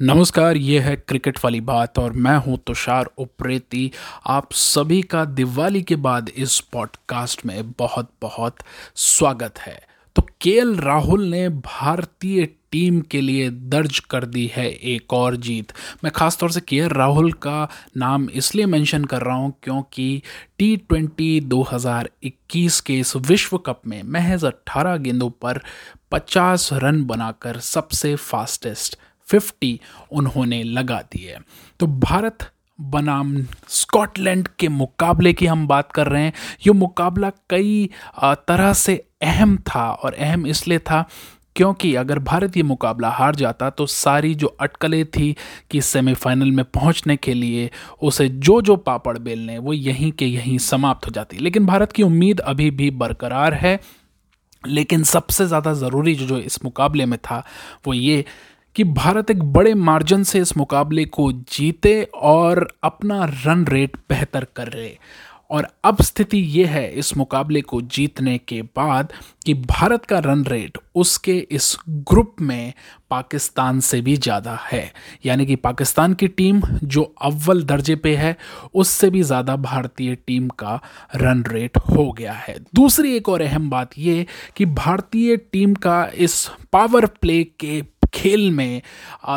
नमस्कार, ये है क्रिकेट वाली बात और मैं हूँ तुषार उप्रेती। आप सभी का दिवाली के बाद इस पॉडकास्ट में बहुत बहुत स्वागत है। तो के राहुल ने भारतीय टीम के लिए दर्ज कर दी है एक और जीत। मैं ख़ास तौर से के राहुल का नाम इसलिए मेंशन कर रहा हूँ क्योंकि टी ट्वेंटी दो हज़ार इक्कीस के इस विश्व कप में महज 18 गेंदों पर 50 रन बनाकर सबसे फास्टेस्ट फिफ्टी उन्होंने लगा दी है तो भारत बनाम स्कॉटलैंड के मुकाबले की हम बात कर रहे हैं। ये मुकाबला कई तरह से अहम था और अहम इसलिए था क्योंकि अगर भारत ये मुकाबला हार जाता तो सारी जो अटकलें थी कि सेमीफाइनल में पहुँचने के लिए उसे जो जो पापड़ बेलने, वो यहीं के यहीं समाप्त हो जाती। लेकिन भारत की उम्मीद अभी भी बरकरार है। लेकिन सबसे ज़्यादा ज़रूरी जो जो इस मुकाबले में था, वो ये कि भारत एक बड़े मार्जिन से इस मुकाबले को जीते और अपना रन रेट बेहतर कर। रहे और अब स्थिति ये है इस मुकाबले को जीतने के बाद कि भारत का रन रेट उसके इस ग्रुप में पाकिस्तान से भी ज़्यादा है। यानी कि पाकिस्तान की टीम जो अव्वल दर्जे पे है, उससे भी ज़्यादा भारतीय टीम का रन रेट हो गया है। दूसरी एक और अहम बात ये कि भारतीय टीम का इस पावर प्ले के खेल में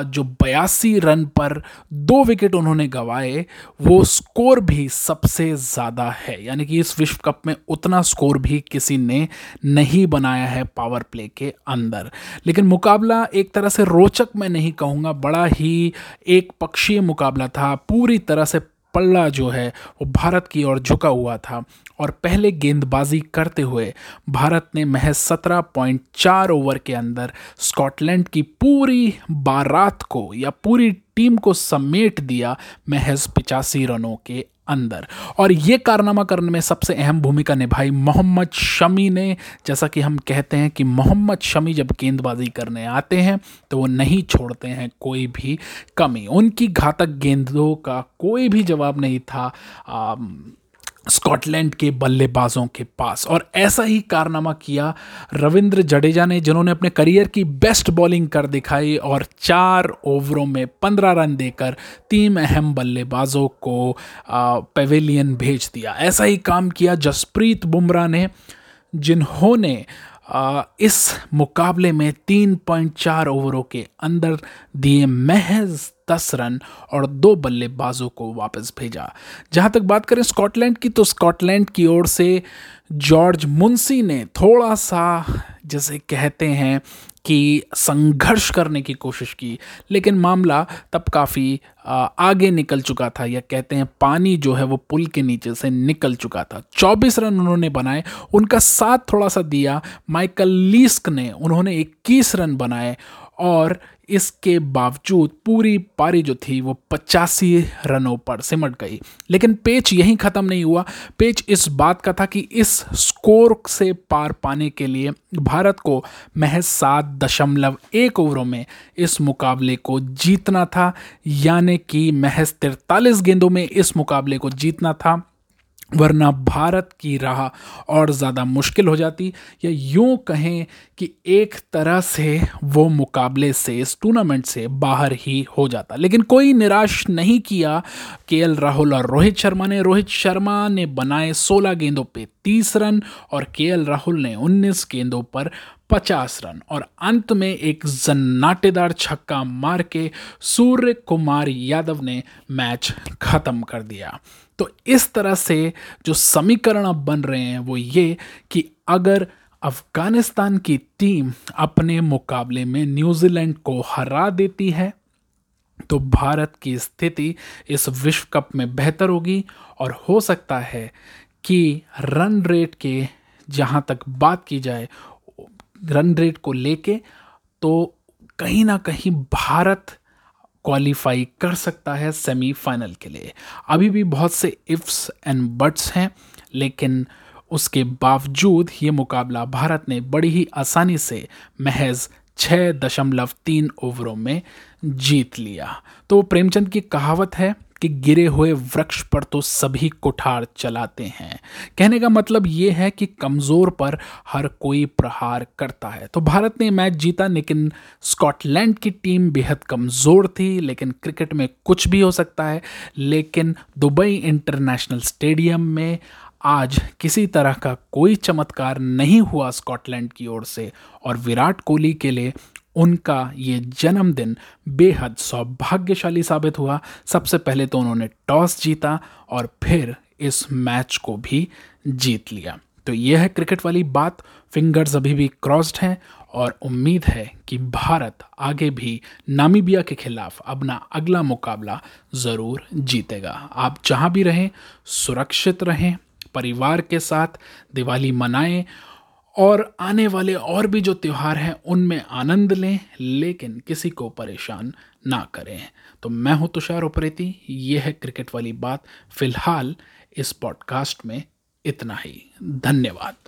जो बयासी रन पर दो विकेट उन्होंने गंवाए, वो स्कोर भी सबसे ज़्यादा है। यानी कि इस विश्व कप में उतना स्कोर भी किसी ने नहीं बनाया है पावर प्ले के अंदर। लेकिन मुकाबला एक तरह से रोचक मैं नहीं कहूँगा, बड़ा ही एक पक्षीय मुकाबला था। पूरी तरह से पल्ला जो है, वो भारत की ओर झुका हुआ था और पहले गेंदबाजी करते हुए भारत ने महज सत्रह पॉइंट चार ओवर के अंदर स्कॉटलैंड की पूरी बारात को या पूरी टीम को समेट दिया महज पिचासी रनों के अंदर। और ये कारनामा करने में सबसे अहम भूमिका निभाई मोहम्मद शमी ने। जैसा कि हम कहते हैं कि मोहम्मद शमी जब गेंदबाजी करने आते हैं तो वो नहीं छोड़ते हैं कोई भी कमी। उनकी घातक गेंदों का कोई भी जवाब नहीं था। आ, स्कॉटलैंड के बल्लेबाजों के पास। और ऐसा ही कारनामा किया रविंद्र जडेजा ने, जिन्होंने अपने करियर की बेस्ट बॉलिंग कर दिखाई और चार ओवरों में पंद्रह रन देकर तीन अहम बल्लेबाजों को पवेलियन भेज दिया। ऐसा ही काम किया जसप्रीत बुमराह ने, जिन्होंने इस मुकाबले में तीन पॉइंट चार ओवरों के अंदर दिए महज दस रन और दो बल्लेबाजों को वापस भेजा। जहाँ तक बात करें स्कॉटलैंड की तो स्कॉटलैंड की ओर से जॉर्ज मुंसी ने थोड़ा सा, जैसे कहते हैं कि संघर्ष करने की कोशिश की, लेकिन मामला तब काफ़ी आगे निकल चुका था, या कहते हैं पानी जो है वो पुल के नीचे से निकल चुका था। 24 रन उन्होंने बनाए, उनका साथ थोड़ा सा दिया, माइकल लीस्क ने उन्होंने 21 रन बनाए और इसके बावजूद पूरी पारी जो थी वो पचासी रनों पर सिमट गई। लेकिन पेच यहीं ख़त्म नहीं हुआ। पेच इस बात का था कि इस स्कोर से पार पाने के लिए भारत को महज सात दशमलव एक ओवरों में इस मुकाबले को जीतना था। यानी कि महज तिरतालीस गेंदों में इस मुकाबले को जीतना था। वरना भारत की राह और ज़्यादा मुश्किल हो जाती। या यूँ कहें कि एक तरह से वो मुकाबले से, इस टूर्नामेंट से बाहर ही हो जाता। लेकिन कोई निराश नहीं किया। के राहुल और रोहित शर्मा ने, रोहित शर्मा ने बनाए 16 गेंदों पे 30 रन और के राहुल ने 19 गेंदों पर 50 रन। और अंत में एक जन्नाटेदार छक्का मार के सूर्य कुमार यादव ने मैच खत्म कर दिया। तो इस तरह से जो समीकरण अब बन रहे हैं वो ये कि अगर अफ़गानिस्तान की टीम अपने मुकाबले में न्यूजीलैंड को हरा देती है तो भारत की स्थिति इस विश्व कप में बेहतर होगी और हो सकता है कि रन रेट के जहाँ तक बात की जाए, रन रेट को लेके तो कहीं ना कहीं भारत क्वालिफाई कर सकता है सेमीफाइनल के लिए। अभी भी बहुत से इफ्स एंड बट्स हैं, लेकिन उसके बावजूद ये मुकाबला भारत ने बड़ी ही आसानी से महज छः दशमलव तीन ओवरों में जीत लिया। तो प्रेमचंद की कहावत है कि गिरे हुए वृक्ष पर तो सभी कुठार चलाते हैं। कहने का मतलब ये है कि कमज़ोर पर हर कोई प्रहार करता है। तो भारत ने मैच जीता, लेकिन स्कॉटलैंड की टीम बेहद कमज़ोर थी, लेकिन क्रिकेट में कुछ भी हो सकता है। लेकिन दुबई इंटरनेशनल स्टेडियम में आज किसी तरह का कोई चमत्कार नहीं हुआ स्कॉटलैंड की ओर से। और विराट कोहली के लिए उनका ये जन्मदिन बेहद सौभाग्यशाली साबित हुआ। सबसे पहले तो उन्होंने टॉस जीता और फिर इस मैच को भी जीत लिया। तो यह है क्रिकेट वाली बात। फिंगर्स अभी भी क्रॉस्ड हैं और उम्मीद है कि भारत आगे भी नामीबिया के खिलाफ अपना अगला मुकाबला ज़रूर जीतेगा। आप जहाँ भी रहें, सुरक्षित रहें, परिवार के साथ दिवाली मनाएँ और आने वाले और भी जो त्यौहार हैं, उनमें आनंद लें, लेकिन किसी को परेशान ना करें। तो मैं हूँ तुषार उपरेती ये है क्रिकेट वाली बात। फ़िलहाल इस पॉडकास्ट में इतना ही। धन्यवाद।